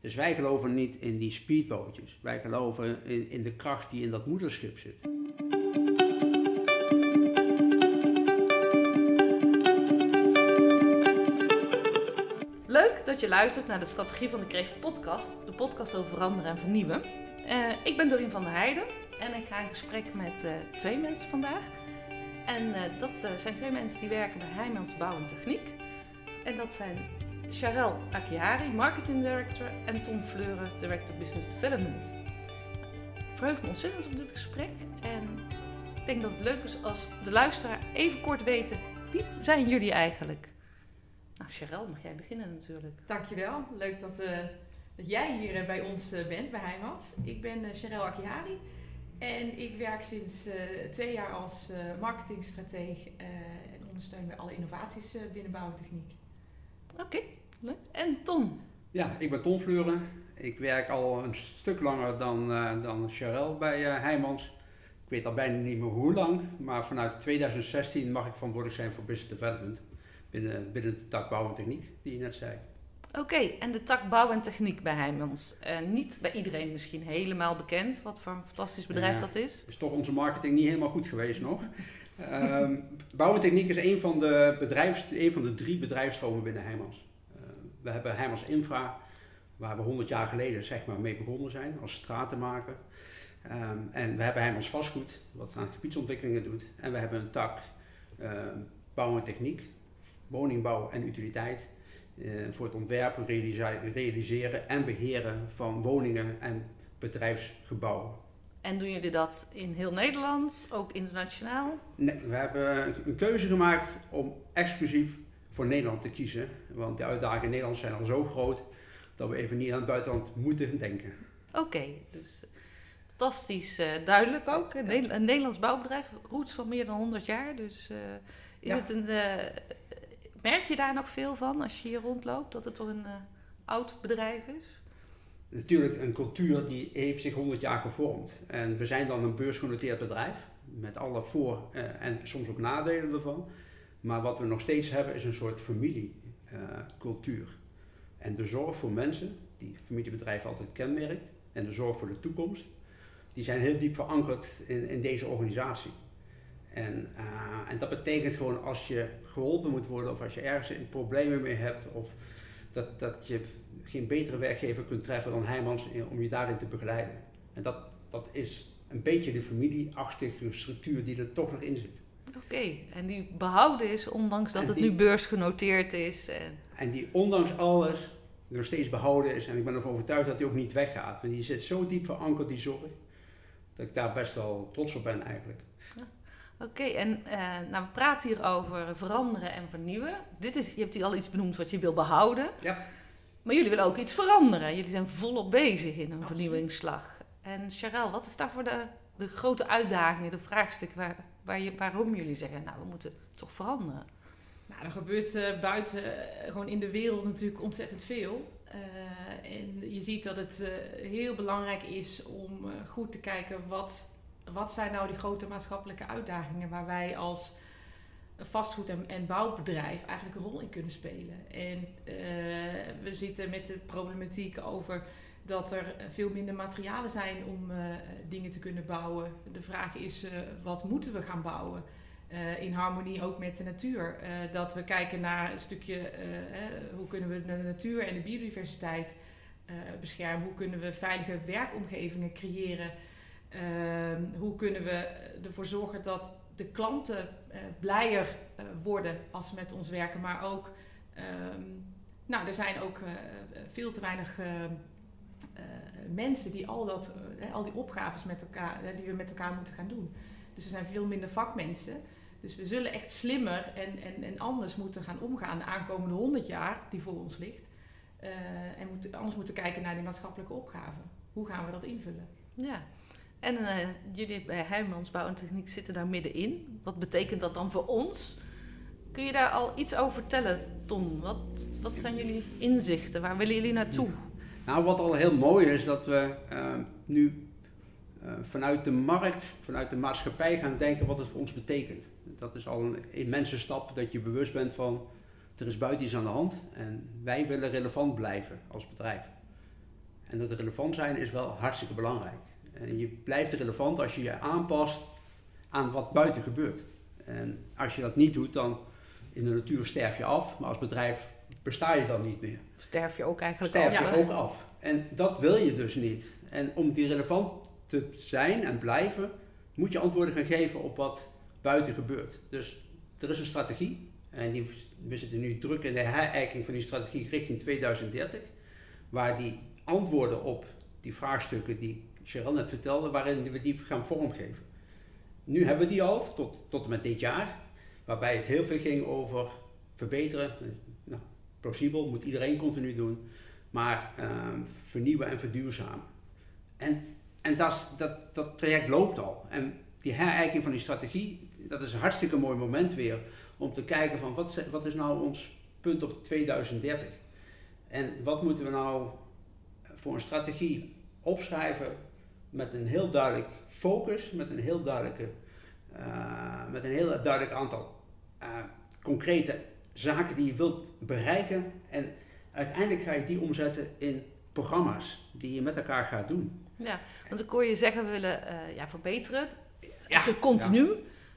Dus wij geloven niet in die speedbootjes. Wij geloven in, de kracht die in dat moederschip zit. Leuk dat je luistert naar de Strategie van de Kreeft podcast, de podcast over veranderen en vernieuwen. Uh, ik ben Dorien van der Heijden en ik ga in gesprek met uh, twee mensen vandaag. En uh, dat zijn twee mensen die werken bij Heijmans Bouw en Techniek. En dat zijn Charel Akiari, Marketing Director, en Tom Fleuren, Director Business Development. Verheug me ontzettend op dit gesprek en ik denk dat het leuk is als de luisteraar even kort weten wie zijn jullie eigenlijk? Nou, Charel, mag jij beginnen natuurlijk. Dankjewel. Leuk dat, uh, dat jij hier uh, bij ons uh, bent, bij Heimans. Ik ben Charel Akiari en ik werk sinds twee jaar als marketingstrateeg en ondersteun bij alle innovaties binnen bouwtechniek. Oké, leuk. En Tom? Ja, ik ben Tom Fleuren. Ik werk al een stuk langer dan, dan Charel bij Heimans. Ik weet al bijna niet meer hoe lang, maar vanuit 2016 mag ik verantwoordelijk zijn voor business development binnen, binnen de tak bouw en techniek, die je net zei. Oké, en de tak bouw en techniek bij Heijmans. Uh, niet bij iedereen misschien helemaal bekend wat voor een fantastisch bedrijf dat is. Is toch onze marketing niet helemaal goed geweest nog. Um, bouw en techniek is een van, de bedrijfs, een van de drie bedrijfsstromen binnen Heijmans. Uh, we hebben Heijmans Infra, waar we 100 jaar geleden zeg maar, mee begonnen zijn als stratenmaker. Um, en we hebben Heijmans Vastgoed, wat aan gebiedsontwikkelingen doet. En we hebben een tak uh, bouw en techniek, woningbouw en utiliteit uh, voor het ontwerpen, realiseren en beheren van woningen en bedrijfsgebouwen. En doen jullie dat in heel Nederland, ook internationaal? Nee, we hebben een keuze gemaakt om exclusief voor Nederland te kiezen. Want de uitdagingen in Nederland zijn al zo groot dat we even niet aan het buitenland moeten denken. Oké, dus fantastisch uh, duidelijk ook. Een, een Nederlands bouwbedrijf, roots van meer dan 100 jaar. Dus uh, is ja. het een, Merk je daar nog veel van als je hier rondloopt, dat het toch een oud bedrijf is? Natuurlijk, een cultuur die heeft zich 100 jaar gevormd. En we zijn dan een beursgenoteerd bedrijf, met alle voor- uh, en soms ook nadelen ervan. Maar wat we nog steeds hebben is een soort familiecultuur. En de zorg voor mensen, die familiebedrijf altijd kenmerkt, en de zorg voor de toekomst, die zijn heel diep verankerd in, in deze organisatie. En, uh, en dat betekent gewoon als je geholpen moet worden of als je ergens problemen mee hebt of dat, dat je geen betere werkgever kunt treffen dan Heijmans om je daarin te begeleiden. En dat, dat is een beetje de familieachtige structuur die er toch nog in zit. Oké, en die behouden is ondanks dat het nu beursgenoteerd is. En... en die ondanks alles nog steeds behouden is. En ik ben ervan overtuigd dat die ook niet weggaat. Want die zit zo diep verankerd, die zorg, dat ik daar best wel trots op ben eigenlijk. Oké, en uh, nou, we praten hier over veranderen en vernieuwen. Dit is, je hebt hier al iets benoemd wat je wil behouden. Ja. Maar jullie willen ook iets veranderen. Jullie zijn volop bezig in een vernieuwingsslag. En Charel, wat is daarvoor de, de grote uitdagingen, de vraagstukken waar, waar je, waarom jullie zeggen, nou, we moeten toch veranderen? Nou, er gebeurt uh, buiten, uh, gewoon in de wereld natuurlijk ontzettend veel. en je ziet dat het heel belangrijk is om goed te kijken wat wat zijn nou die grote maatschappelijke uitdagingen waar wij als vastgoed- en, bouwbedrijf eigenlijk een rol in kunnen spelen. En uh, we zitten met de problematiek over dat er veel minder materialen zijn om uh, dingen te kunnen bouwen. De vraag is, uh, wat moeten we gaan bouwen? in harmonie ook met de natuur. dat we kijken naar een stukje, hoe kunnen we de natuur en de biodiversiteit beschermen? Hoe kunnen we veilige werkomgevingen creëren? Uh, hoe kunnen we ervoor zorgen dat de klanten uh, blijer uh, worden als ze met ons werken, maar ook, um, nou, er zijn ook eh, veel te weinig mensen die al, dat, al die opgaves met elkaar, die we met elkaar moeten gaan doen. Dus er zijn veel minder vakmensen. Dus we zullen echt slimmer en, en, en anders moeten gaan omgaan de aankomende 100 jaar die voor ons ligt. en anders moeten kijken naar die maatschappelijke opgaven. Hoe gaan we dat invullen? Ja, en uh, jullie bij Heijmans Bouw en Techniek zitten daar middenin. Wat betekent dat dan voor ons? Kun je daar al iets over vertellen, Ton? Wat, wat zijn jullie inzichten? Waar willen jullie naartoe? Nou, wat al heel mooi is, dat we uh, nu uh, vanuit de markt, vanuit de maatschappij gaan denken wat het voor ons betekent. Dat is al een immense stap dat je bewust bent van er is buiten iets aan de hand en wij willen relevant blijven als bedrijf. En dat relevant zijn is wel hartstikke belangrijk. En je blijft relevant als je je aanpast aan wat buiten gebeurt. En als je dat niet doet, dan in de natuur sterf je af, maar als bedrijf besta je dan niet meer. Sterf je ook eigenlijk Sterf af. je ook af. En dat wil je dus niet. En om die relevant te zijn en blijven, moet je antwoorden gaan geven op wat buiten gebeurt. Dus er is een strategie. En die, we zitten nu druk in de herijking van die strategie richting 2030. Waar die antwoorden op die vraagstukken die Cheryl net vertelde, waarin we die gaan vormgeven. Nu hebben we die al, tot, tot en met dit jaar. Waarbij het heel veel ging over verbeteren. Nou, plausibel, moet iedereen continu doen. Maar ehm, vernieuwen en verduurzamen. En, en dat, dat, dat traject loopt al. En die herijking van die strategie, dat is een hartstikke mooi moment weer om te kijken van wat, wat is nou ons punt op 2030? En wat moeten we nou voor een strategie opschrijven met een heel duidelijk focus, met een heel duidelijke, uh, met een heel duidelijk aantal uh, concrete zaken die je wilt bereiken. En uiteindelijk ga je die omzetten in programma's die je met elkaar gaat doen. Ja, want dan kon je zeggen, we willen uh, ja, verbeteren. Ja, continu. Ja.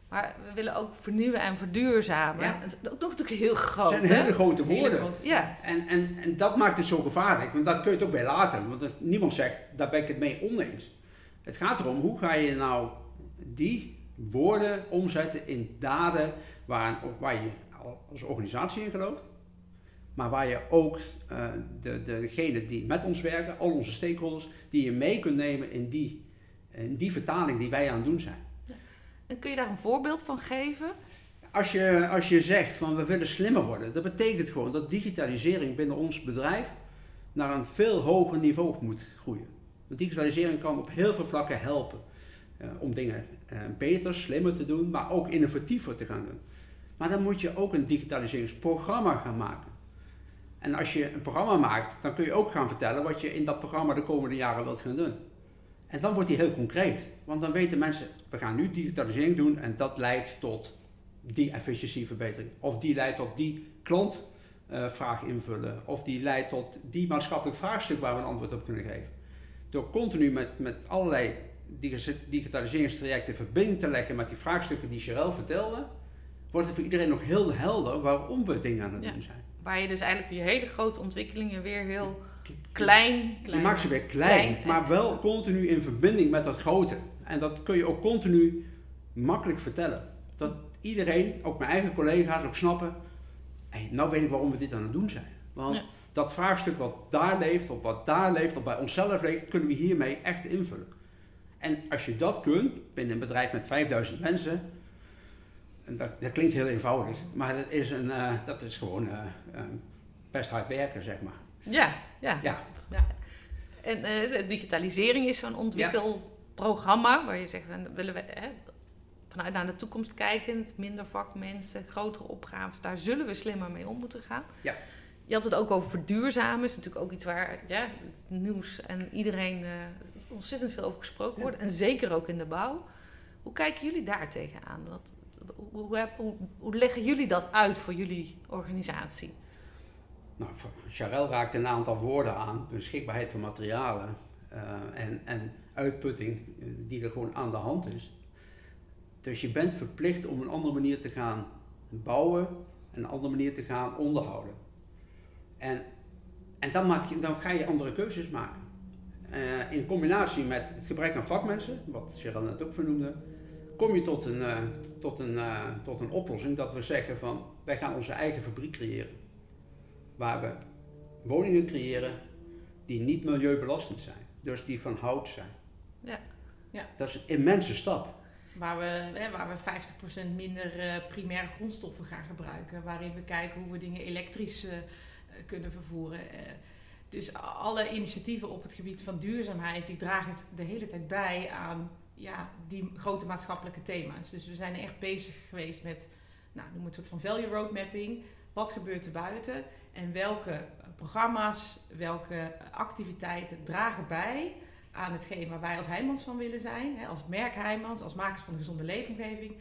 Maar we willen ook vernieuwen en verduurzamen. Ja. Dat is ook nog natuurlijk heel groot. Dat zijn hele grote woorden. Hele grote ja. En, en, en dat maakt het zo gevaarlijk. Want daar kun je het ook bij laten. Want niemand zegt, daar ben ik het mee oneens. Het gaat erom, hoe ga je nou die woorden omzetten in daden waar, waar je als organisatie in gelooft. Maar waar je ook uh, de, degenen die met ons werken, al onze stakeholders, die je mee kunt nemen in die, in die vertaling die wij aan het doen zijn. En kun je daar een voorbeeld van geven? Als je, als je zegt van we willen slimmer worden, dat betekent gewoon dat digitalisering binnen ons bedrijf naar een veel hoger niveau moet groeien. Want digitalisering kan op heel veel vlakken helpen uh, om dingen uh, beter, slimmer te doen, maar ook innovatiever te gaan doen. Maar dan moet je ook een digitaliseringsprogramma gaan maken. En als je een programma maakt, dan kun je ook gaan vertellen wat je in dat programma de komende jaren wilt gaan doen. En dan wordt die heel concreet. Want dan weten mensen, we gaan nu digitalisering doen en dat leidt tot die efficiëntieverbetering. Of die leidt tot die klantvraag invullen. Of die leidt tot die maatschappelijk vraagstuk waar we een antwoord op kunnen geven. Door continu met, met allerlei digitaliseringstrajecten verbinding te leggen met die vraagstukken die Cheryl vertelde, wordt het voor iedereen nog heel helder waarom we dingen aan het Ja. doen zijn. Waar je dus eigenlijk die hele grote ontwikkelingen weer heel klein... Je maakt ze weer klein, Klein. maar wel continu in verbinding met dat grote. En dat kun je ook continu makkelijk vertellen. Dat iedereen, ook mijn eigen collega's, ook snappen. Hey, nou weet ik waarom we dit aan het doen zijn. Want Ja. Dat vraagstuk wat daar leeft, of wat daar leeft, of bij onszelf leeft, kunnen we hiermee echt invullen. En als je dat kunt, binnen een bedrijf met 5000 mensen, en dat, dat klinkt heel eenvoudig, maar dat is, een, eh, dat is gewoon eh, eh, best hard werken, zeg maar. Ja, ja. Ja, En eh, de digitalisering is zo'n ontwikkelprogramma waar je zegt, van, willen we hè, vanuit naar de toekomst kijkend, minder vakmensen, grotere opgaves, daar zullen we slimmer mee om moeten gaan. Ja. Je had het ook over verduurzamen, is natuurlijk ook iets waar ja, het nieuws en iedereen eh, ontzettend veel over gesproken wordt. En zeker ook in de bouw. Hoe kijken jullie daar tegenaan? Wat, hoe, hoe, heb- hoe, hoe leggen jullie dat uit voor jullie organisatie? Nou, Charel raakte een aantal woorden aan. Beschikbaarheid van materialen eh, en, en uitputting eh, die er gewoon aan de hand is. Dus je bent verplicht om een andere manier te gaan bouwen en een andere manier te gaan onderhouden. En, en dan, maak je, dan ga je andere keuzes maken. Eh, in combinatie met het gebrek aan vakmensen, wat Cheryl net ook vernoemde, kom je tot een, eh, tot, een, eh, tot een oplossing dat we zeggen van wij gaan onze eigen fabriek creëren waar we woningen creëren die niet milieubelastend zijn. Dus die van hout zijn. Ja. Ja. Dat is een immense stap. Waar we, hè, waar we 50% minder primaire grondstoffen gaan gebruiken. Waarin we kijken hoe we dingen elektrisch kunnen vervoeren. Eh, dus alle initiatieven op het gebied van duurzaamheid, die dragen het de hele tijd bij aan ja, die grote maatschappelijke thema's. Dus we zijn echt bezig geweest met, nou, noem het soort van value roadmapping. Wat gebeurt er buiten? En welke programma's, welke activiteiten dragen bij aan hetgeen waar wij als Heijmans van willen zijn. Hè, als merk Heijmans, als makers van een gezonde leefomgeving.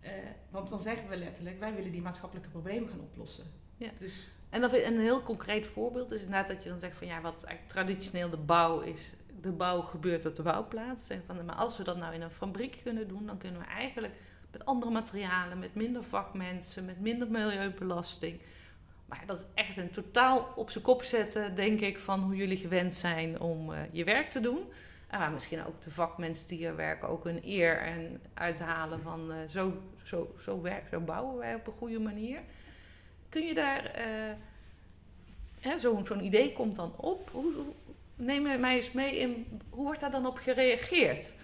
Eh, want dan zeggen we letterlijk, wij willen die maatschappelijke problemen gaan oplossen. Ja. Dus En vind- een heel concreet voorbeeld is inderdaad dat je dan zegt van ja, wat eigenlijk traditioneel de bouw is, de bouw gebeurt op de bouwplaats. En van, maar als we dat nou in een fabriek kunnen doen, dan kunnen we eigenlijk met andere materialen, met minder vakmensen, met minder milieubelasting. Maar dat is echt een totaal op zijn kop zetten, denk ik, van hoe jullie gewend zijn om eh, je werk te doen. En waar misschien ook de vakmensen die er werken ook een eer en uithalen van eh, zo, zo, zo, werk, zo bouwen wij op een goede manier. Kun je daar, eh, hè, zo- zo'n idee komt dan op. Hoe, hoe- neem mij eens mee in, hoe wordt daar dan op gereageerd?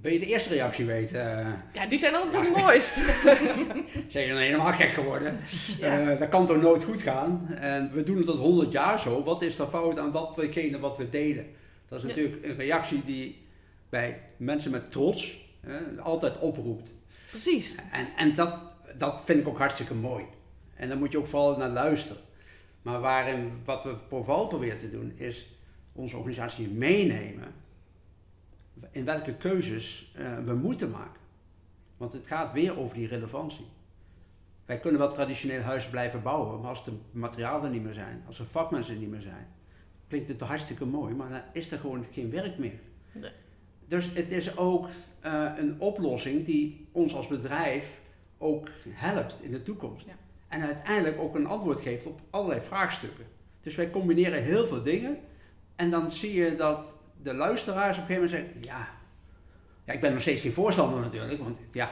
Wil je de eerste reactie weten? Ja, die zijn altijd het mooist. Zijn jullie helemaal gek geworden? Ja. Eh, dat kan toch nooit goed gaan? En we doen het al 100 jaar zo. Wat is er fout aan datgene wat we deden? Dat is Ja. natuurlijk een reactie die bij mensen met trots altijd oproept. Precies. En, en dat, dat vind ik ook hartstikke mooi. En daar moet je ook vooral naar luisteren. Maar waarin, wat we vooral proberen te doen, is onze organisatie meenemen in welke keuzes eh, we moeten maken. Want het gaat weer over die relevantie. Wij kunnen wel traditioneel huizen blijven bouwen, maar als de materialen er niet meer zijn, als de vakmensen er niet meer zijn, klinkt het toch hartstikke mooi, maar dan is er gewoon geen werk meer. Nee. Dus het is ook eh, een oplossing die ons als bedrijf ook helpt in de toekomst. Ja. En uiteindelijk ook een antwoord geeft op allerlei vraagstukken. Dus wij combineren heel veel dingen en dan zie je dat de luisteraars op een gegeven moment zeggen, ja, ja ik ben nog steeds geen voorstander natuurlijk, want ja,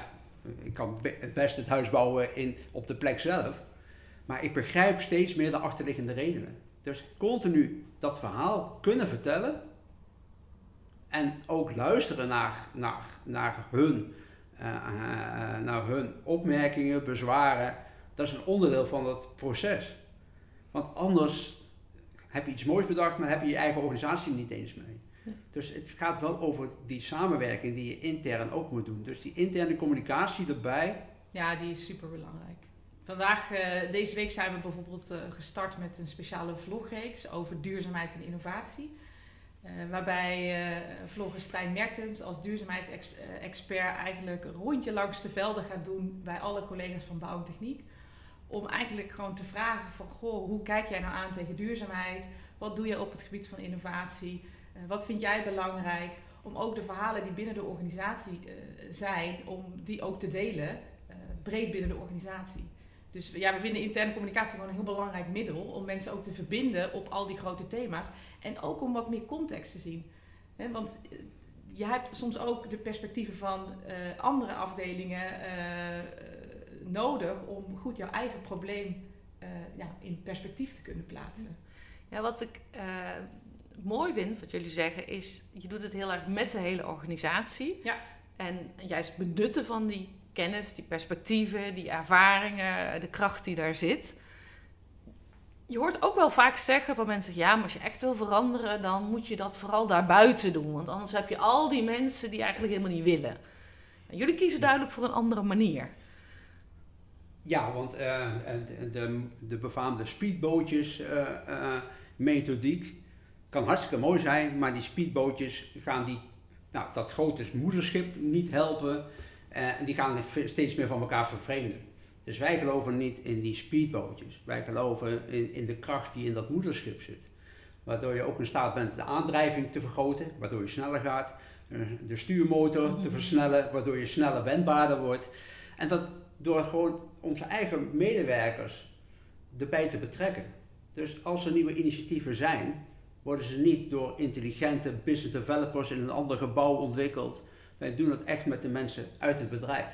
ik kan het beste het huis bouwen in, op de plek zelf. Maar ik begrijp steeds meer de achterliggende redenen. Dus continu dat verhaal kunnen vertellen en ook luisteren naar, naar, naar, hun, eh, eh, naar hun opmerkingen, bezwaren. Dat is een onderdeel van dat proces. Want anders heb je iets moois bedacht, maar heb je je eigen organisatie niet eens mee. Dus het gaat wel over die samenwerking die je intern ook moet doen. Dus die interne communicatie erbij. Ja, die is super belangrijk. Vandaag, eh, deze week zijn we bijvoorbeeld eh, gestart met een speciale vlogreeks over duurzaamheid en innovatie. Eh, waarbij vlogger Stijn Mertens als duurzaamheidsexpert eigenlijk een rondje langs de velden gaat doen bij alle collega's van Bouw en Techniek. Om eigenlijk gewoon te vragen van, goh, hoe kijk jij nou aan tegen duurzaamheid? Wat doe je op het gebied van innovatie? Eh, wat vind jij belangrijk? Om ook de verhalen die binnen de organisatie eh, zijn, om die ook te delen eh, breed binnen de organisatie. Dus ja, we vinden interne communicatie gewoon een heel belangrijk middel om mensen ook te verbinden op al die grote thema's. En ook om wat meer context te zien. Want je hebt soms ook de perspectieven van andere afdelingen nodig om goed jouw eigen probleem eh, ja, in perspectief te kunnen plaatsen. Ja, wat ik eh, mooi vind, wat jullie zeggen, is je doet het heel erg met de hele organisatie. Ja. En juist benutten van die kennis, die perspectieven, die ervaringen, de kracht die daar zit. Je hoort ook wel vaak zeggen van mensen, ja, maar als je echt wil veranderen, dan moet je dat vooral daarbuiten doen. Want anders heb je al die mensen die eigenlijk helemaal niet willen. En jullie kiezen duidelijk voor een andere manier. Ja, want eh, de, de, de befaamde speedbootjes eh, eh, methodiek kan hartstikke mooi zijn, maar die speedbootjes gaan die, nou, dat grote moederschip niet helpen en die gaan steeds meer van elkaar vervreemden. Dus wij geloven niet in die speedbootjes. Wij geloven in, in de kracht die in dat moederschip zit. Waardoor je ook in staat bent de aandrijving te vergroten, waardoor je sneller gaat. De stuurmotor te versnellen, waardoor je sneller wendbaarder wordt. En dat door gewoon onze eigen medewerkers erbij te betrekken. Dus als er nieuwe initiatieven zijn, worden ze niet door intelligente business developers in een ander gebouw ontwikkeld. Wij doen het echt met de mensen uit het bedrijf.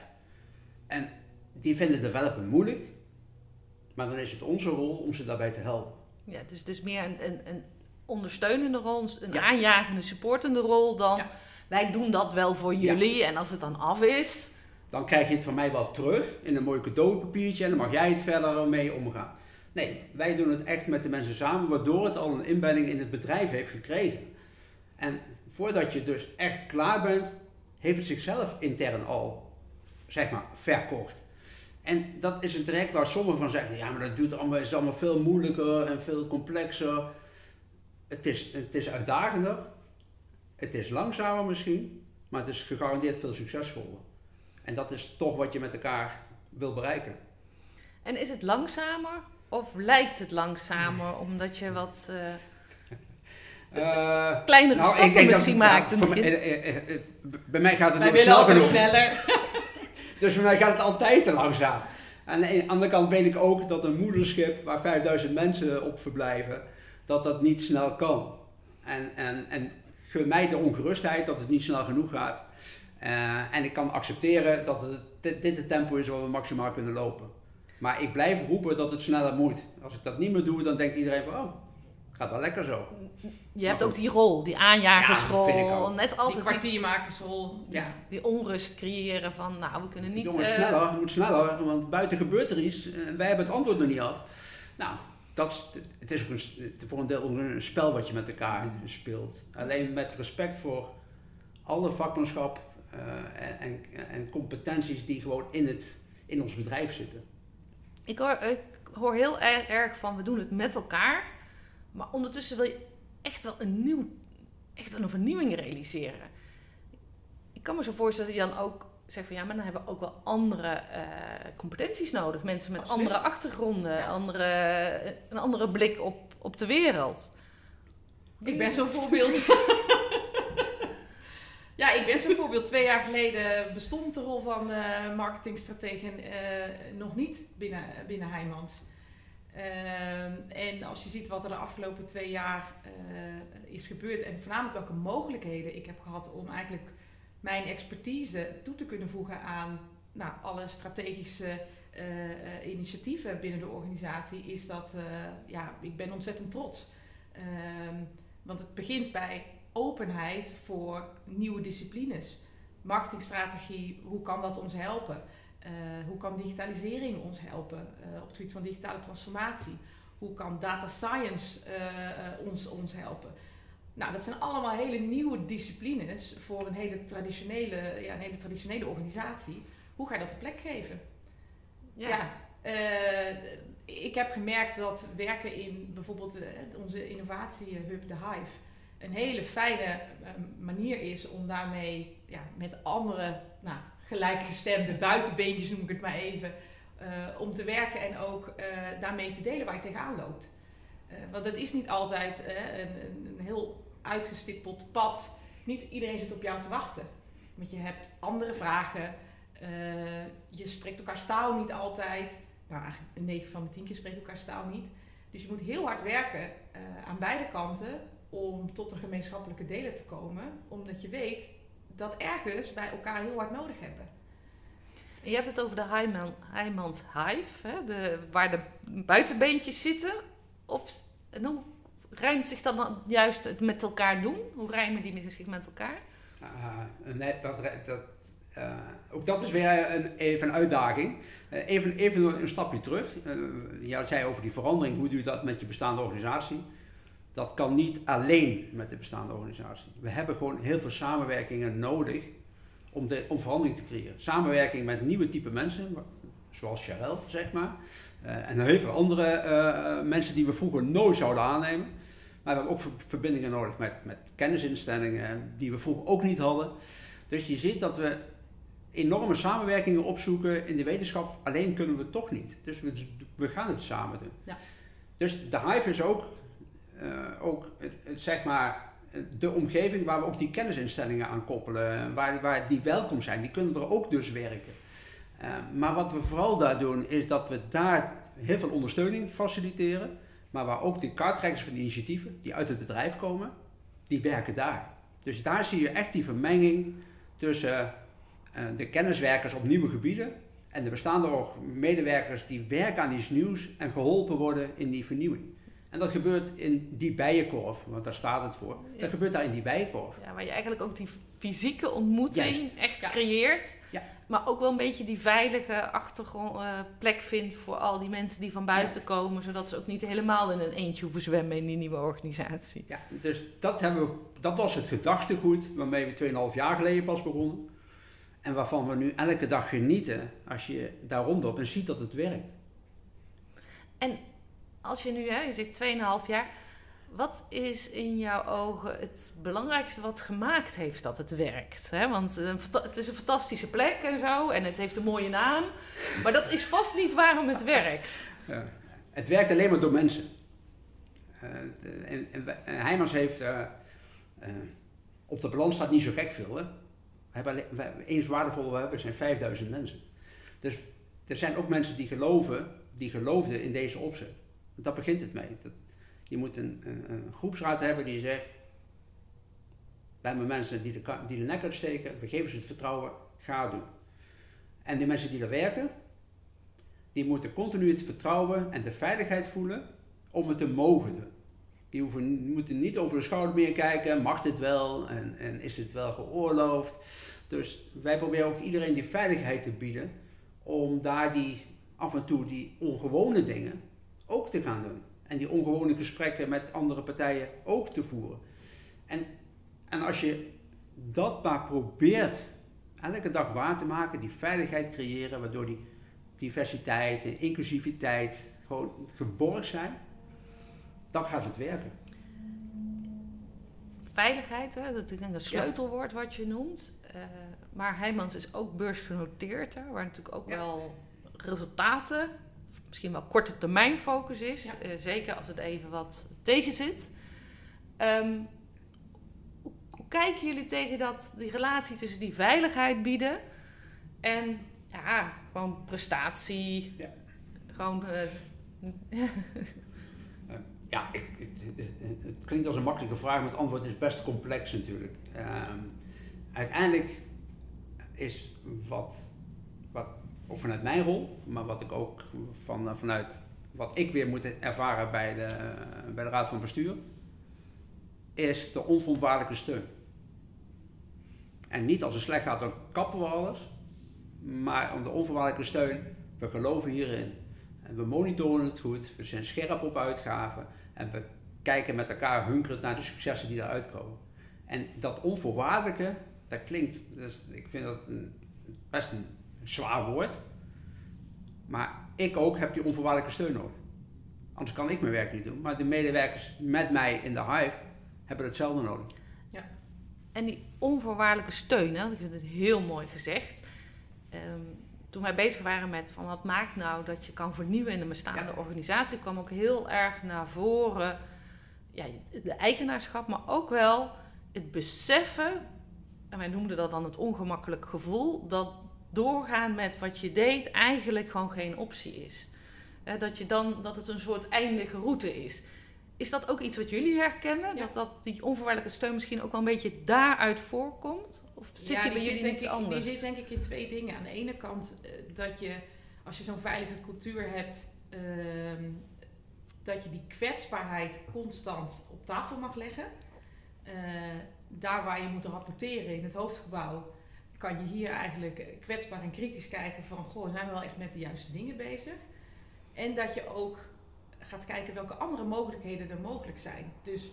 En die vinden developen moeilijk, maar dan is het onze rol om ze daarbij te helpen. Ja, dus het is meer een, een, een ondersteunende rol, een Ja. aanjagende, supportende rol dan. Ja. Wij doen dat wel voor Ja. jullie en als het dan af is, Dan krijg je het van mij wel terug in een mooi cadeaupapiertje en dan mag jij het verder mee omgaan. Nee, wij doen het echt met de mensen samen, waardoor het al een inbedding in het bedrijf heeft gekregen. En voordat je dus echt klaar bent, heeft het zichzelf intern al, zeg maar, verkocht. En dat is een traject waar sommigen van zeggen, ja, maar dat doet allemaal, is allemaal veel moeilijker en veel complexer. Het is, het is uitdagender, het is langzamer misschien, maar het is gegarandeerd veel succesvoller. En dat is toch wat je met elkaar wil bereiken. en is het langzamer Of lijkt het langzamer omdat je wat eh, Eh, kleinere nou, stappen misschien maakt? mij- eh, eh, eh, bij mij gaat het Wij snel altijd genoeg. sneller. Dus voor mij gaat het altijd te langzaam. En aan de andere kant weet ik ook dat een moederschip waar 5000 mensen op verblijven, dat dat niet snel kan. En, en, en gun mij de ongerustheid dat het niet snel genoeg gaat. Eh, en ik kan accepteren dat het, dit, dit het tempo is wat we maximaal kunnen lopen. Maar ik blijf roepen dat het sneller moet. Als ik dat niet meer doe, dan denkt iedereen van, oh, het gaat wel lekker zo. Je hebt ook die rol, die aanjagersrol. Ja, vind ik ook. net Die altijd die, kwartiermakersrol. Ja. die onrust creëren van, nou, we kunnen niet... Jongens, eh, sneller, het moet sneller, want buiten gebeurt er iets en wij hebben het antwoord nog niet af. Nou, dat, is- het is ook een, voor een deel ook een spel wat je met elkaar speelt. Alleen met respect voor alle vakmanschap eh, en, en, en competenties die gewoon in, het, in ons bedrijf zitten. Ik hoor, ik hoor heel erg, erg van, we doen het met elkaar. Maar ondertussen wil je echt wel een nieuw, echt wel een vernieuwing realiseren. Ik kan me zo voorstellen dat je dan ook zegt van ja, maar dan hebben we ook wel andere eh, competenties nodig. Mensen met Absoluut. andere achtergronden, Ja. andere, een andere blik op, op de wereld. Ik ben zo'n voorbeeld. Ik ben zo'n voorbeeld. Twee jaar geleden bestond de rol van eh marketingstrategen eh, nog niet binnen, binnen Heijmans. Ehm, en als je ziet wat er de afgelopen twee jaar eh, is gebeurd en voornamelijk welke mogelijkheden ik heb gehad om eigenlijk mijn expertise toe te kunnen voegen aan nou, alle strategische initiatieven binnen de organisatie, is dat, ja, ik ben ontzettend trots. Ehm, want het begint bij openheid voor nieuwe disciplines. Marketingstrategie, hoe kan dat ons helpen? Eh, hoe kan digitalisering ons helpen eh, op het gebied van digitale transformatie? Hoe kan data science eh, ons, ons helpen? Nou, dat zijn allemaal hele nieuwe disciplines voor een hele traditionele, ja, een hele traditionele organisatie. Hoe ga je dat de plek geven? Ja, eh, ik heb gemerkt dat werken in bijvoorbeeld onze innovatiehub, de Hive, een hele fijne eh, manier is om daarmee ja, met andere nou, gelijkgestemde buitenbeentjes, noem ik het maar even, eh, om te werken en ook eh, daarmee te delen waar je tegenaan loopt. Eh, want het is niet altijd een, een, heel uitgestippeld pad. Niet iedereen zit op jou te wachten. Want je hebt andere vragen. je spreekt elkaar taal niet altijd. Nou, eigenlijk 9 van de 10 keer spreken elkaar taal niet. Dus je moet heel hard werken aan beide kanten om tot een gemeenschappelijke deler te komen. Omdat je weet dat ergens wij elkaar heel hard nodig hebben. En je hebt het over de Heijman, Heijmans Hive, hè, de, waar de buitenbeentjes zitten. Of, en hoe rijmt zich dat dan juist het met elkaar doen? Hoe rijmen die zich met elkaar? Ah, nee, dat, dat, eh, ook dat is weer een, even een uitdaging. Eh, even, even een stapje terug. Eh jij zei over die verandering, hoe doe je dat met je bestaande organisatie? Dat kan niet alleen met de bestaande organisatie. We hebben gewoon heel veel samenwerkingen nodig om, de, om verandering te creëren. Samenwerking met nieuwe type mensen, zoals Charel, zeg maar. Eh, en heel veel andere eh, mensen die we vroeger nooit zouden aannemen. Maar we hebben ook ver- verbindingen nodig met, met kennisinstellingen die we vroeger ook niet hadden. Dus je ziet dat we enorme samenwerkingen opzoeken in de wetenschap. Alleen kunnen we het toch niet. Dus we, we gaan het samen doen. Ja. Dus de Hive is ook, eh, ook het- het, zeg maar, de omgeving waar we ook die kennisinstellingen aan koppelen. Waar, waar die welkom zijn. Die kunnen er ook dus werken. Eh, maar wat we vooral daar doen, is dat we daar heel veel ondersteuning faciliteren. Maar waar ook de kaarttrekkers van de initiatieven, die uit het bedrijf komen, die werken daar. Dus daar zie je echt die vermenging tussen eh, de kenniswerkers op nieuwe gebieden en de bestaande medewerkers die werken aan iets nieuws en geholpen worden in die vernieuwing. En dat gebeurt in die bijenkorf, want daar staat het voor. Ja. Dat gebeurt daar in die bijenkorf. Ja, waar je eigenlijk ook die fysieke ontmoeting Juist. echt Ja. creëert. Ja. Maar ook wel een beetje die veilige achtergrond, eh, plek vindt voor al die mensen die van buiten komen. Zodat ze ook niet helemaal in een eentje hoeven zwemmen in die nieuwe organisatie. Ja, dus dat, hebben we, dat was het gedachtegoed waarmee we 2,5 jaar geleden pas begonnen. En waarvan we nu elke dag genieten als je daar rondloopt en ziet dat het werkt. Als je nu, hè, je zit 2,5 jaar. Wat is in jouw ogen het belangrijkste wat gemaakt heeft dat het werkt? Hè? Want eh, het is een fantastische plek en zo. En het heeft een mooie naam. Maar dat is vast niet waarom het werkt. Ja. het werkt alleen maar door mensen. Uh, en, Heijmans heeft, uh, op de balans staat niet zo gek veel. Hè? Eens waardevol we hebben zijn 5000 mensen. Dus er zijn ook mensen die geloven, die geloofden in deze opzet. Dat begint het mee. Dat, je moet een, een, een, groepsraad hebben die zegt, wij hebben mensen die de, die de nek uitsteken, we geven ze het vertrouwen, ga doen. En die mensen die er werken, die moeten continu het vertrouwen en de veiligheid voelen om het te mogen doen. Die hoeven, moeten niet over de schouder meer kijken, mag dit wel en, en is dit wel geoorloofd. Dus wij proberen ook iedereen die veiligheid te bieden om daar die af en toe die ongewone dingen ook te gaan doen. En die ongewone gesprekken met andere partijen ook te voeren. En, en als je dat maar probeert elke dag waar te maken, die veiligheid creëren, waardoor die diversiteit en inclusiviteit gewoon geborgd zijn, dan gaat het werken. Veiligheid, hè, dat is een sleutelwoord wat je noemt. Uh, maar Heijmans is ook beursgenoteerd, hè, waar natuurlijk ook wel resultaten, misschien wel korte termijn focus is. Uh, zeker als het even wat tegen zit. Um, hoe, kijken jullie tegen dat, die relatie tussen die veiligheid bieden en ja, gewoon prestatie. Ja. Gewoon. Uh, ja, ik, het, het, klinkt als een makkelijke vraag, maar het antwoord is best complex natuurlijk. Uh, uiteindelijk is wat, wat, of vanuit mijn rol, maar wat ik ook van, uh, vanuit wat ik weer moet ervaren bij de, bij de Raad van Bestuur, is de onvoorwaardelijke steun. En niet als het slecht gaat, dan kappen we alles maar om de onvoorwaardelijke steun, we geloven hierin. En we monitoren het goed, we zijn scherp op uitgaven en we kijken met elkaar hunkerend naar de successen die eruit komen. En dat onvoorwaardelijke, dat klinkt, dus ik vind dat een, best een zwaar woord, maar ik ook heb die onvoorwaardelijke steun nodig. Anders kan ik mijn werk niet doen, maar de medewerkers met mij in de hive hebben hetzelfde nodig. Ja. En die onvoorwaardelijke steun, hè, ik vind het heel mooi gezegd. Ehm, toen wij bezig waren met van wat maakt nou dat je kan vernieuwen in een bestaande organisatie, kwam ook heel erg naar voren ja, de eigenaarschap, maar ook wel het beseffen, en wij noemden dat dan het ongemakkelijk gevoel, dat doorgaan met wat je deed eigenlijk gewoon geen optie is. dat, je dan, dat het een soort eindige route is. Is dat ook iets wat jullie herkennen? Dat, dat die onvoorwaardelijke steun misschien ook wel een beetje daaruit voorkomt? Of zit die bij jullie iets anders? Die zit denk ik in twee dingen. Aan de ene kant uh, dat je, als je zo'n veilige cultuur hebt, uh, dat je die kwetsbaarheid constant op tafel mag leggen. Uh, daar waar je moet rapporteren in het hoofdgebouw, kan je hier eigenlijk kwetsbaar en kritisch kijken van, goh, zijn we wel echt met de juiste dingen bezig? En dat je ook gaat kijken welke andere mogelijkheden er mogelijk zijn. Dus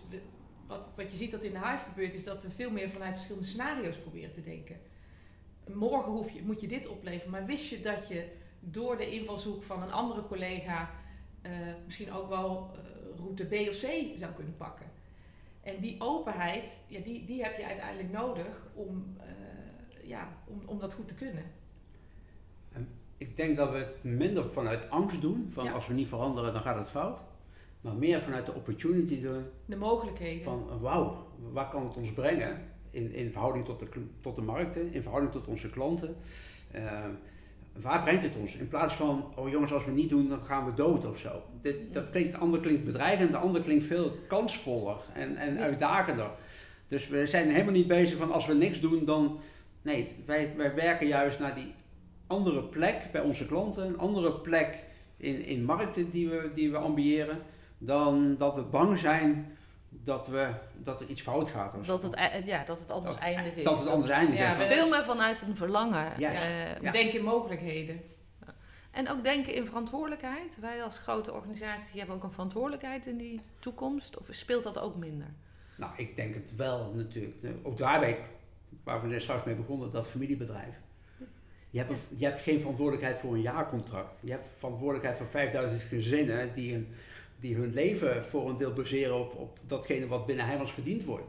wat, wat je ziet dat in de Hive gebeurt, is dat we veel meer vanuit verschillende scenario's proberen te denken. Morgen hoef je, moet je dit opleveren, maar wist je dat je door de invalshoek van een andere collega uh, misschien ook wel uh, route B of C zou kunnen pakken? En die openheid, ja, die, die heb je uiteindelijk nodig om, ja, om, om dat goed te kunnen. Ik denk dat we het minder vanuit angst doen, van als we niet veranderen dan gaat het fout. Maar meer vanuit de opportunity doen. De mogelijkheden. Van wauw, waar kan het ons brengen? In, in verhouding tot de, tot de markten, in verhouding tot onze klanten. Uh, waar brengt het ons? In plaats van, oh jongens, als we niet doen, dan gaan we dood of zo. Dit, dat klinkt, de ander klinkt bedreigend, de ander klinkt veel kansvoller en, en uitdagender. Dus we zijn helemaal niet bezig van als we niks doen, dan. Nee, wij, wij werken juist naar die andere plek bij onze klanten, een andere plek in, in markten die we, die we ambiëren, dan dat we bang zijn dat, we, dat er iets fout gaat. Dat het, ja, dat het anders eindig is. Dat het anders eindig ja, is. Veel meer vanuit een verlangen. Ja. Uh, denken in mogelijkheden. En ook denken in verantwoordelijkheid. Wij als grote organisatie hebben ook een verantwoordelijkheid in die toekomst. Of speelt dat ook minder? Nou, ik denk het wel natuurlijk. Ook daarbij, waar we net straks mee begonnen, dat familiebedrijf. Je hebt, je hebt geen verantwoordelijkheid voor een jaarcontract. Je hebt verantwoordelijkheid voor 5000 gezinnen die, een, die hun leven voor een deel baseren op, op datgene wat binnen Heimans verdiend wordt.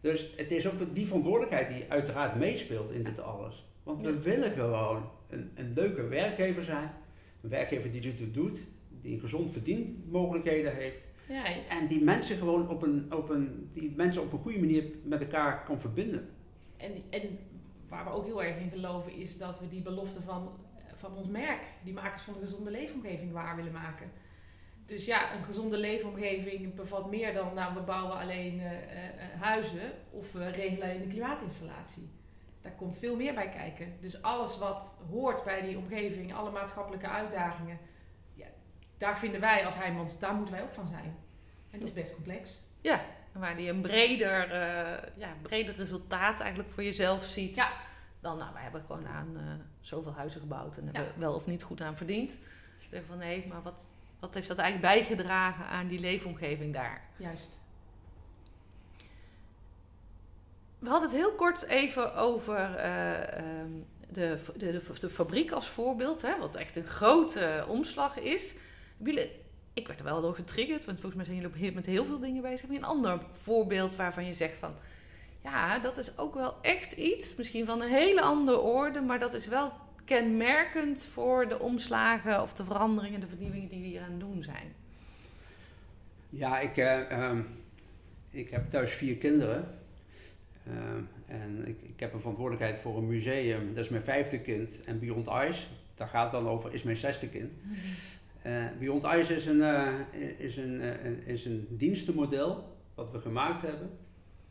Dus het is ook die verantwoordelijkheid die uiteraard meespeelt in dit alles. Want we willen gewoon een, een leuke werkgever zijn. Een werkgever die dit doet, die een gezond verdienmogelijkheden heeft. Ja, En die mensen gewoon op een, op een, die mensen op een goede manier met elkaar kan verbinden. En, en waar we ook heel erg in geloven is dat we die belofte van, van ons merk, die makers van een gezonde leefomgeving, waar willen maken. Dus ja, een gezonde leefomgeving bevat meer dan, nou, we bouwen alleen eh, eh, huizen of we regelen alleen de klimaatinstallatie. Daar komt veel meer bij kijken. Dus alles wat hoort bij die omgeving, alle maatschappelijke uitdagingen, ja, daar vinden wij als Heijmans, daar moeten wij ook van zijn. En dat is best complex. Waar die een breder, eh, ja, breder resultaat eigenlijk voor jezelf ziet. Ja. Dan, nou, wij hebben gewoon aan eh, zoveel huizen gebouwd en hebben wel of niet goed aan verdiend. Dus ik denk van nee, maar wat, wat heeft dat eigenlijk bijgedragen aan die leefomgeving daar? Juist. We hadden het heel kort even over eh, ehm, de, de, de, de fabriek als voorbeeld, hè, wat echt een grote omslag is. Hebben jullie- ik werd er wel door getriggerd, want volgens mij zijn jullie op heel- met heel veel dingen bezig. Heb je een ander voorbeeld waarvan je zegt van, ja, dat is ook wel echt iets, misschien van een hele andere orde, maar dat is wel kenmerkend voor de omslagen of de veranderingen, de vernieuwingen die we hier aan het doen zijn. Ja, ik, eh, ehm, ik heb thuis vier kinderen. Ehm, en ik, ik heb een verantwoordelijkheid voor een museum, dat is mijn vijfde kind. En Beyond Ice, daar gaat het dan over, is mijn zesde kind. Eh, Beyond Ice is een, eh, is, een, eh, een- is een dienstenmodel wat we gemaakt hebben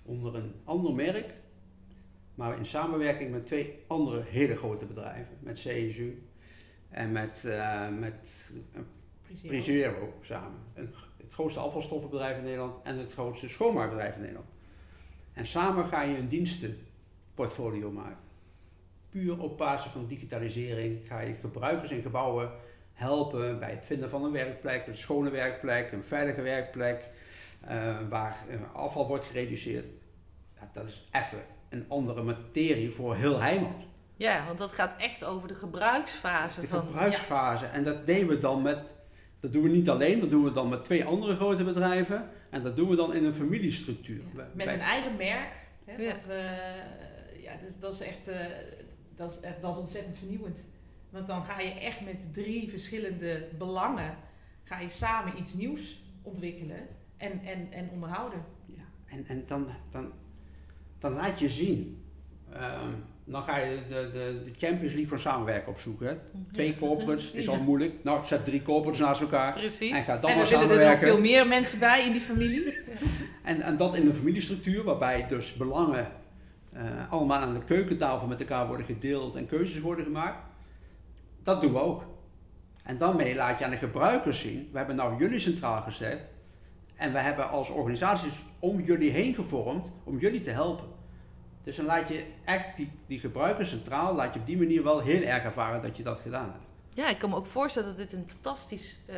onder een ander merk, maar in samenwerking met twee andere hele grote bedrijven, met CSU en met, met. Prisero samen. Een, het grootste afvalstoffenbedrijf in Nederland en het grootste schoonmaakbedrijf in Nederland. En samen ga je een dienstenportfolio maken. Puur op basis van digitalisering ga je gebruikers in gebouwen helpen bij het vinden van een werkplek, een schone werkplek, een veilige werkplek, eh, waar eh, afval wordt gereduceerd. Ja, dat is even een andere materie voor heel Heijmans. Ja, want dat gaat echt over de gebruiksfase De van... gebruiksfase. En dat deden we dan met, dat doen we niet alleen, dat doen we dan met twee andere grote bedrijven. En dat doen we dan in een familiestructuur. Ja, Met bij- een eigen merk. Hè, Ja. ja, dus, dat, is echt, eh, dat, is echt, dat is ontzettend vernieuwend. Want dan ga je echt met drie verschillende belangen ga je samen iets nieuws ontwikkelen en, en, en onderhouden. ja. En, en dan, dan, dan laat je zien. Ehm, dan ga je de, de, de Champions League van samenwerken opzoeken. Hè. Twee corporates is al moeilijk. Nou, zet drie corporates naast elkaar. Precies. En ga dan en maar we willen er nog samenwerken. veel meer mensen bij in die familie. En, en dat in een familiestructuur, waarbij dus belangen eh, allemaal aan de keukentafel met elkaar worden gedeeld en keuzes worden gemaakt. Dat doen we ook. En daarmee laat je aan de gebruikers zien, we hebben nou jullie centraal gezet en we hebben als organisaties om jullie heen gevormd om jullie te helpen. Dus dan laat je echt die, die gebruikers centraal, laat je op die manier wel heel erg ervaren dat je dat gedaan hebt. Ja, ik kan me ook voorstellen dat dit een fantastisch eh,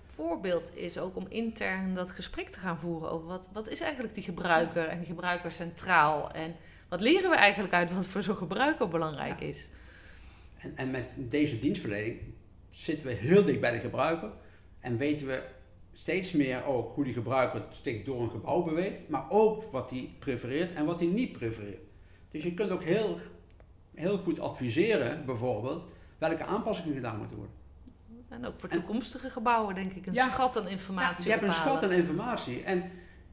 voorbeeld is, ook om intern dat gesprek te gaan voeren over wat, wat is eigenlijk die gebruiker en die gebruiker centraal en wat leren we eigenlijk uit wat voor zo'n gebruiker belangrijk Ja. is. En, en met deze dienstverlening zitten we heel dicht bij de gebruiker en weten we steeds meer ook hoe die gebruiker zich door een gebouw beweegt, maar ook wat hij prefereert en wat hij niet prefereert. Dus je kunt ook heel, heel goed adviseren, bijvoorbeeld, welke aanpassingen gedaan moeten worden. En ook voor En- toekomstige gebouwen denk ik een Ja. schat aan informatie je hebt een schat aan informatie. En,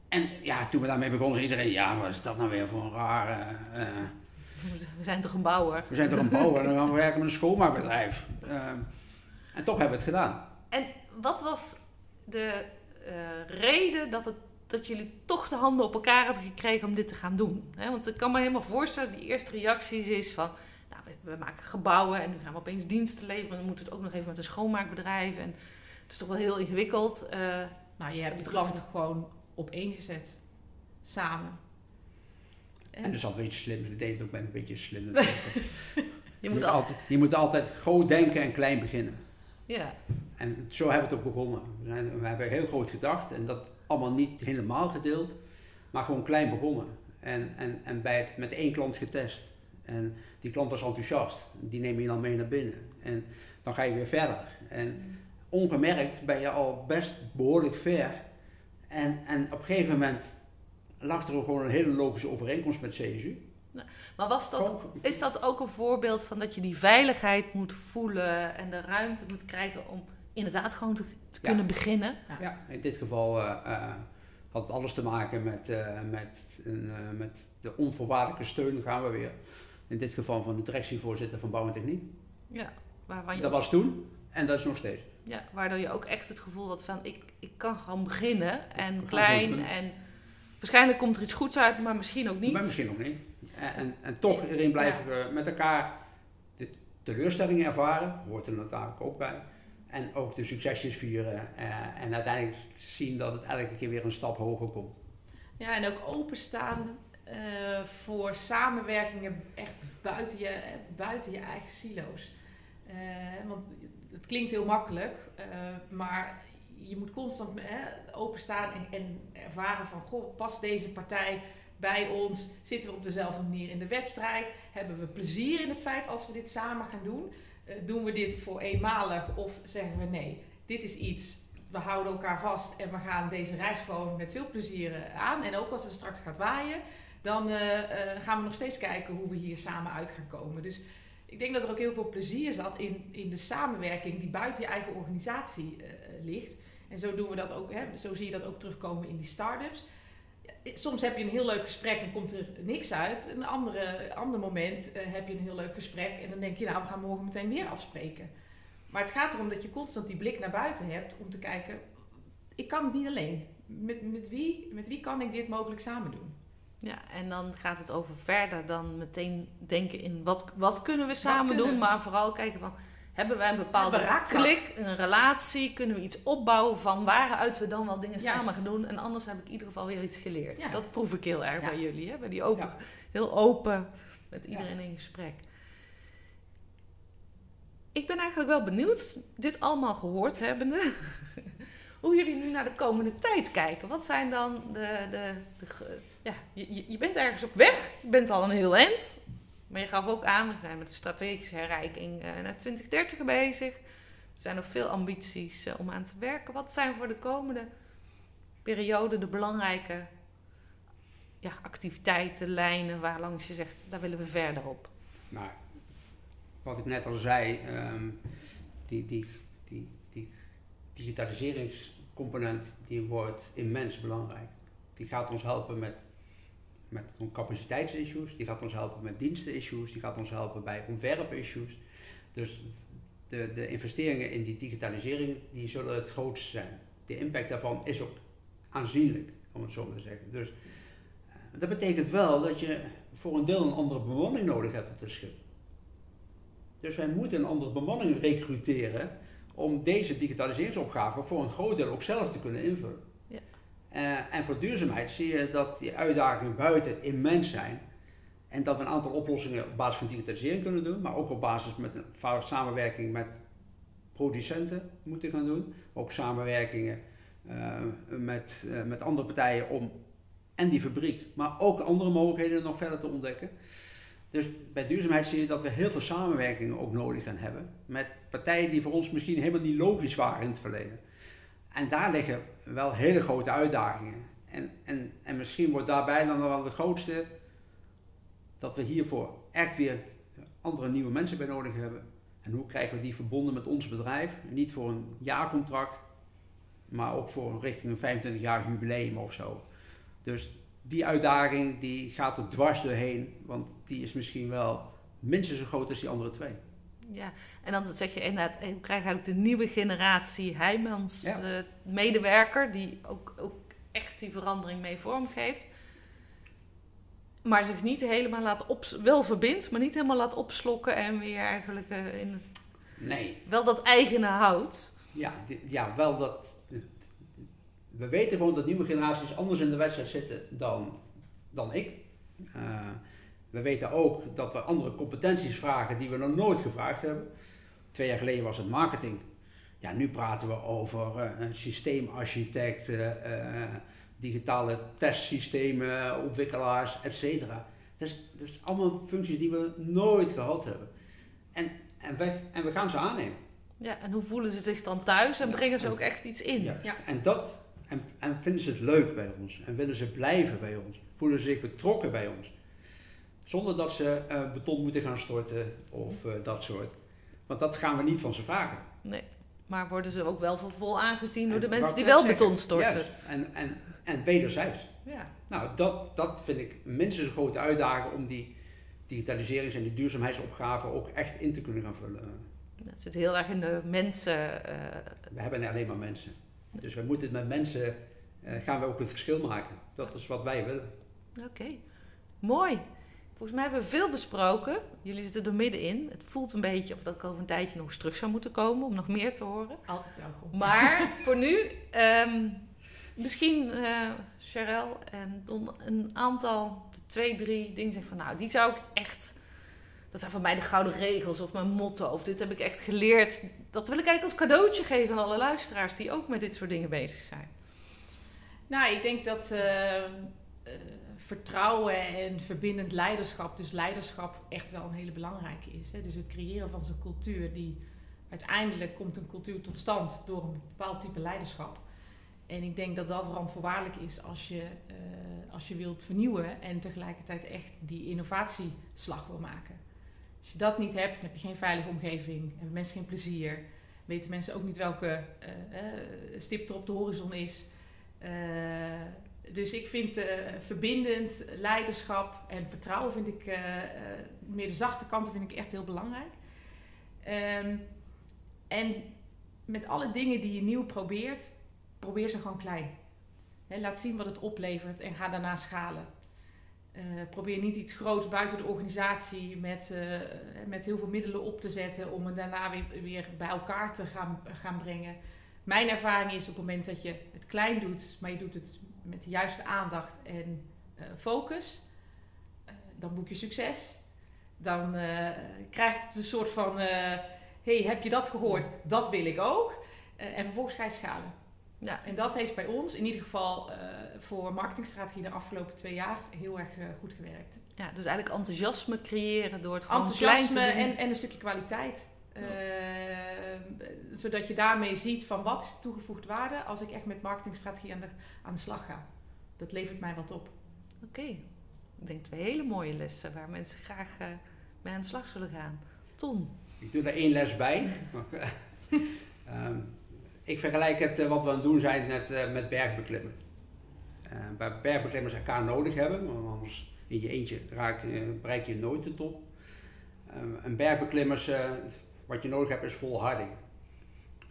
en ja, toen we daarmee begonnen, zei iedereen, ja, wat is dat nou weer voor een rare... eh, We zijn toch een bouwer. we zijn toch een bouwer en dan gaan we werken met een schoonmaakbedrijf. Ehm, en toch hebben we het gedaan. En wat was de eh, reden dat, het, dat jullie toch de handen op elkaar hebben gekregen om dit te gaan doen? Hè, want ik kan me helemaal voorstellen, die eerste reacties is van... Nou, we, we maken gebouwen en nu gaan we opeens diensten leveren. Dan moeten we het ook nog even met een schoonmaakbedrijf. En het is toch wel heel ingewikkeld. eh, Nou, je hebt de klant gewoon op één gezet. Samen. En, dat is altijd iets slims. Deden het ook met een beetje slim. je moet moet al, altijd, je moet altijd groot denken en klein beginnen. ja, En zo hebben we het ook begonnen. We, zijn, we hebben heel groot gedacht en dat allemaal niet helemaal gedeeld, maar gewoon klein begonnen. En, en, en bij het met één klant getest. En die klant was enthousiast. Die neem je dan mee naar binnen. En dan ga je weer verder. En ongemerkt ben je al best behoorlijk ver. En, en op een gegeven moment lag er ook gewoon een hele logische overeenkomst met CSU. maar was dat, is dat ook een voorbeeld van dat je die veiligheid moet voelen... en de ruimte moet krijgen om inderdaad gewoon te, te kunnen beginnen. Ja. in dit geval uh, uh, had het alles te maken met, uh, met, met de onvoorwaardelijke steun, gaan we weer. In dit geval van de directievoorzitter van Bouw en Techniek. Ja, waarvan je dat was toen en dat is nog steeds. Ja, waardoor je ook echt het gevoel had van ik, ik kan gewoon beginnen en klein en waarschijnlijk komt er iets goeds uit, maar misschien ook niet. Maar misschien ook niet. En, en, en toch erin blijven we met elkaar de teleurstellingen ervaren, hoort er natuurlijk ook bij. En ook de succesjes vieren uh, en uiteindelijk zien dat het elke keer weer een stap hoger komt. Ja, en ook openstaan uh, voor samenwerkingen echt buiten je, buiten je eigen silo's. Uh, want het klinkt heel makkelijk, maar je moet constant openstaan en, en ervaren van, goh, past deze partij bij ons? Zitten we op dezelfde manier in de wedstrijd? Hebben we plezier in het feit als we dit samen gaan doen? Uh, doen we dit voor eenmalig of zeggen we nee, dit is iets, we houden elkaar vast en we gaan deze reis gewoon met veel plezier uh, aan. En ook als het straks gaat waaien, dan uh, gaan we nog steeds kijken hoe we hier samen uit gaan komen. Dus ik denk dat er ook heel veel plezier zat in, in de samenwerking die buiten je eigen organisatie ligt. En zo doen we dat ook, hè, zo zie je dat ook terugkomen in die start-ups soms heb je een heel leuk gesprek en komt er niks uit. Een andere, ander moment uh, heb je een heel leuk gesprek en dan denk je, nou, we gaan morgen meteen weer afspreken. Maar het gaat erom dat je constant die blik naar buiten hebt om te kijken, ik kan het niet alleen. Met, met, wie, met wie kan ik dit mogelijk samen doen? Ja, en dan gaat het over verder dan meteen denken in wat, wat kunnen we samen doen, maar vooral kijken van hebben wij een bepaalde klik, een relatie? Kunnen we iets opbouwen van waaruit we dan wel dingen samen gaan doen? En anders heb ik in ieder geval weer iets geleerd. Dat proef ik heel erg bij jullie. Hè? Bij die open, heel open met iedereen in gesprek. Ik ben eigenlijk wel benieuwd, dit allemaal gehoord hebbende, hoe jullie nu naar de komende tijd kijken. Wat zijn dan de. de, de ja, je, je bent ergens op weg, je bent al een heel eind. Maar je gaf ook aan, we zijn met de strategische herrijking uh, naar 2030 bezig. Er zijn nog veel ambities uh, om aan te werken. Wat zijn voor de komende periode de belangrijke ja, activiteiten, lijnen waarlangs je zegt, daar willen we verder op? Nou, wat ik net al zei, um, die, die, die, die digitaliseringscomponent die wordt immens belangrijk. Die gaat ons helpen met met capaciteitsissues, die gaat ons helpen met dienstenissues, die gaat ons helpen bij ontwerpissues. Dus de, de investeringen in die digitalisering die zullen het grootste zijn. De impact daarvan is ook aanzienlijk, om het zo maar te zeggen. Dus eh, dat betekent wel dat je voor een deel een andere bemanning nodig hebt op het schip. Dus wij moeten een andere bemanning recruteren om deze digitaliseringsopgave voor een groot deel ook zelf te kunnen invullen. Uh, en voor duurzaamheid zie je dat die uitdagingen buiten immens zijn. En dat we een aantal oplossingen op basis van digitalisering kunnen doen, maar ook op basis met een samenwerking met producenten moeten gaan doen. Ook samenwerkingen uh, met, uh, met andere partijen om en die fabriek, maar ook andere mogelijkheden nog verder te ontdekken. Dus bij duurzaamheid zie je dat we heel veel samenwerkingen ook nodig gaan hebben met partijen die voor ons misschien helemaal niet logisch waren in het verleden. En daar liggen wel hele grote uitdagingen. En, en, en misschien wordt daarbij dan wel de grootste dat we hiervoor echt weer andere nieuwe mensen bij nodig hebben. En hoe krijgen we die verbonden met ons bedrijf? Niet voor een jaarcontract, maar ook voor richting een 25 jaar jubileum of zo. Dus die uitdaging die gaat er dwars doorheen, want die is misschien wel minstens zo groot als die andere twee ja. En dan zeg je inderdaad, hoe krijg je eigenlijk de nieuwe generatie Heijmans ja. uh, medewerker, die ook, ook echt die verandering mee vormgeeft. Maar zich niet helemaal laat op, wel verbindt, maar niet helemaal laat opslokken en weer eigenlijk uh, in het. Nee. Wel dat eigene houdt. Ja, ja, wel dat. We weten gewoon dat nieuwe generaties anders in de wedstrijd zitten dan, dan ik. Uh, we weten ook dat we andere competenties vragen die we nog nooit gevraagd hebben. Twee jaar geleden was het marketing. Ja, nu praten we over uh, een systeemarchitect, uh, digitale testsystemen, ontwikkelaars, et cetera. Dat is, dat is allemaal functies die we nooit gehad hebben. En, en, we, en we gaan ze aannemen. Ja, en hoe voelen ze zich dan thuis en brengen ze ook echt iets in? Ja. En, dat, en, en vinden ze het leuk bij ons en willen ze blijven bij ons? Voelen ze zich betrokken bij ons? Zonder dat ze uh, beton moeten gaan storten of uh, dat soort. Want dat gaan we niet van ze vragen. Nee. Maar worden ze ook wel voor vol aangezien door de mensen die wel beton storten? juist. En, en, en wederzijds. Ja. Nou, dat, dat vind ik minstens een grote uitdaging om die digitaliserings- en die duurzaamheidsopgave ook echt in te kunnen gaan vullen. Dat zit heel erg in de mensen. eh, We hebben alleen maar mensen. Dus we moeten het met mensen, eh, gaan we ook een verschil maken. Dat is wat wij willen. Oké, mooi. Volgens mij hebben we veel besproken. Jullie zitten er middenin. Het voelt een beetje of dat ik over een tijdje nog eens terug zou moeten komen om nog meer te horen. Altijd welkom. Maar voor nu, ehm, misschien uh, Charel en Don een aantal, twee, drie dingen zeggen van nou, die zou ik echt. Dat zijn voor mij de gouden regels of mijn motto. Of dit heb ik echt geleerd. Dat wil ik eigenlijk als cadeautje geven aan alle luisteraars die ook met dit soort dingen bezig zijn. Nou, ik denk dat uh, uh, vertrouwen en verbindend leiderschap, dus leiderschap echt wel een hele belangrijke is. Hè? Dus het creëren van zo'n cultuur die uiteindelijk komt een cultuur tot stand door een bepaald type leiderschap. En ik denk dat dat randvoorwaardelijk is als je, uh, als je wilt vernieuwen en tegelijkertijd echt die innovatieslag wil maken. Als je dat niet hebt, dan heb je geen veilige omgeving, hebben mensen geen plezier, weten mensen ook niet welke stip er op de horizon is. Dus ik vind uh, verbindend leiderschap en vertrouwen vind ik, uh, meer de zachte kanten vind ik echt heel belangrijk. Um, en met alle dingen die je nieuw probeert, probeer ze gewoon klein. Laat zien wat het oplevert en ga daarna schalen. probeer niet iets groots buiten de organisatie met, met heel veel middelen op te zetten om het daarna weer, weer bij elkaar te gaan, gaan brengen mijn ervaring is op het moment dat je het klein doet, maar je doet het met de juiste aandacht en uh, focus, uh, dan boek je succes. Dan uh, krijgt het een soort van: hey, heb je dat gehoord? Dat wil ik ook. en vervolgens ga je schalen. Ja. En dat heeft bij ons in ieder geval voor marketingstrategie de afgelopen twee jaar heel erg goed gewerkt. Ja, dus eigenlijk enthousiasme creëren door het gewoon enthousiasme klein te doen. En, en een stukje kwaliteit. Uh, zodat je daarmee ziet van wat is de toegevoegde waarde als ik echt met marketingstrategie aan de, aan de slag ga. Dat levert mij wat op. Oké, okay. ik denk twee hele mooie lessen waar mensen graag uh, mee aan de slag zullen gaan. Ton? Ik doe er één les bij. um, ik vergelijk het uh, wat we aan het doen zijn met, uh, met bergbeklimmen. bij bergbeklimmers elkaar nodig hebben, want anders in je eentje raak, bereik je nooit de top. Um, en bergbeklimmers wat je nodig hebt is volharding.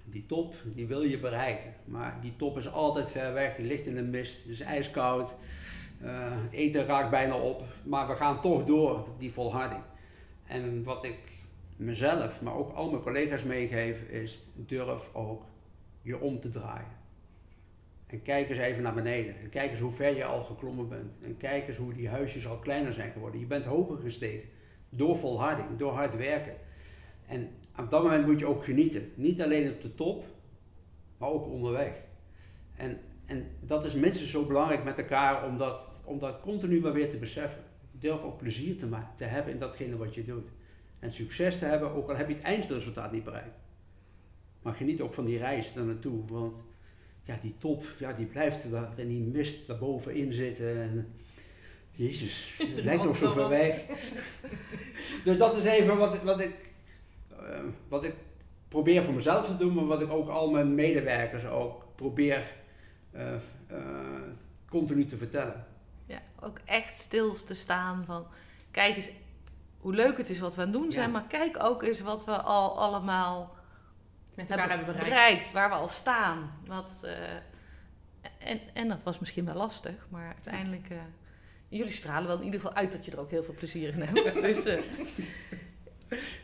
Die top, die wil je bereiken. Maar die top is altijd ver weg. Die ligt in de mist. Het is ijskoud. Uh, het eten raakt bijna op. Maar we gaan toch door, die volharding. En wat ik mezelf, maar ook al mijn collega's meegeef, is durf ook je om te draaien. En kijk eens even naar beneden. En kijk eens hoe ver je al geklommen bent. En kijk eens hoe die huisjes al kleiner zijn geworden. Je bent hoger gestegen. Door volharding, door hard werken. En op dat moment moet je ook genieten. Niet alleen op de top, maar ook onderweg. En, en dat is minstens zo belangrijk met elkaar om dat, om dat continu maar weer te beseffen. Durf ook plezier te, maken, te hebben in datgene wat je doet. En succes te hebben, ook al heb je het eindresultaat niet bereikt. Maar geniet ook van die reis daar naartoe. Want ja, die top, ja, die blijft daar in die mist daarbovenin zitten. En, Jezus, het lijkt nog zo ver weg. dus dat is even wat, wat ik wat ik probeer voor mezelf te doen, maar wat ik ook al mijn medewerkers ook probeer uh, uh, continu te vertellen. Ja, ook echt stil te staan van, kijk eens hoe leuk het is wat we aan het doen zijn, ja. maar kijk ook eens wat we al allemaal met elkaar hebben bereikt. bereikt waar we al staan. Wat, en, en dat was misschien wel lastig, maar uiteindelijk, jullie stralen wel in ieder geval uit dat je er ook heel veel plezier in hebt. dus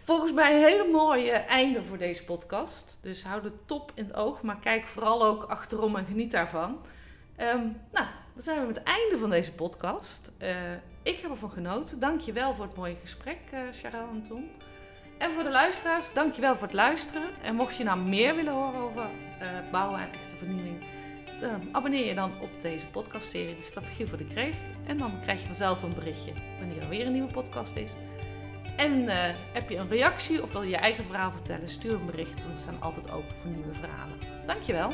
Volgens mij een hele mooie einde voor deze podcast. Dus hou de top in het oog, maar kijk vooral ook achterom en geniet daarvan. Um, nou, dan zijn we met het einde van deze podcast. Uh, ik heb ervan genoten. Dank je wel voor het mooie gesprek, uh, Charel en. En voor de luisteraars, dank je wel voor het luisteren. En mocht je nou meer willen horen over uh, bouwen en echte vernieuwing... abonneer je dan op deze podcastserie, De Strategie voor de Kreeft. En dan krijg je vanzelf een berichtje wanneer er weer een nieuwe podcast is... En uh, heb je een reactie of wil je je eigen verhaal vertellen? Stuur een bericht, want we staan altijd open voor nieuwe verhalen. Dankjewel.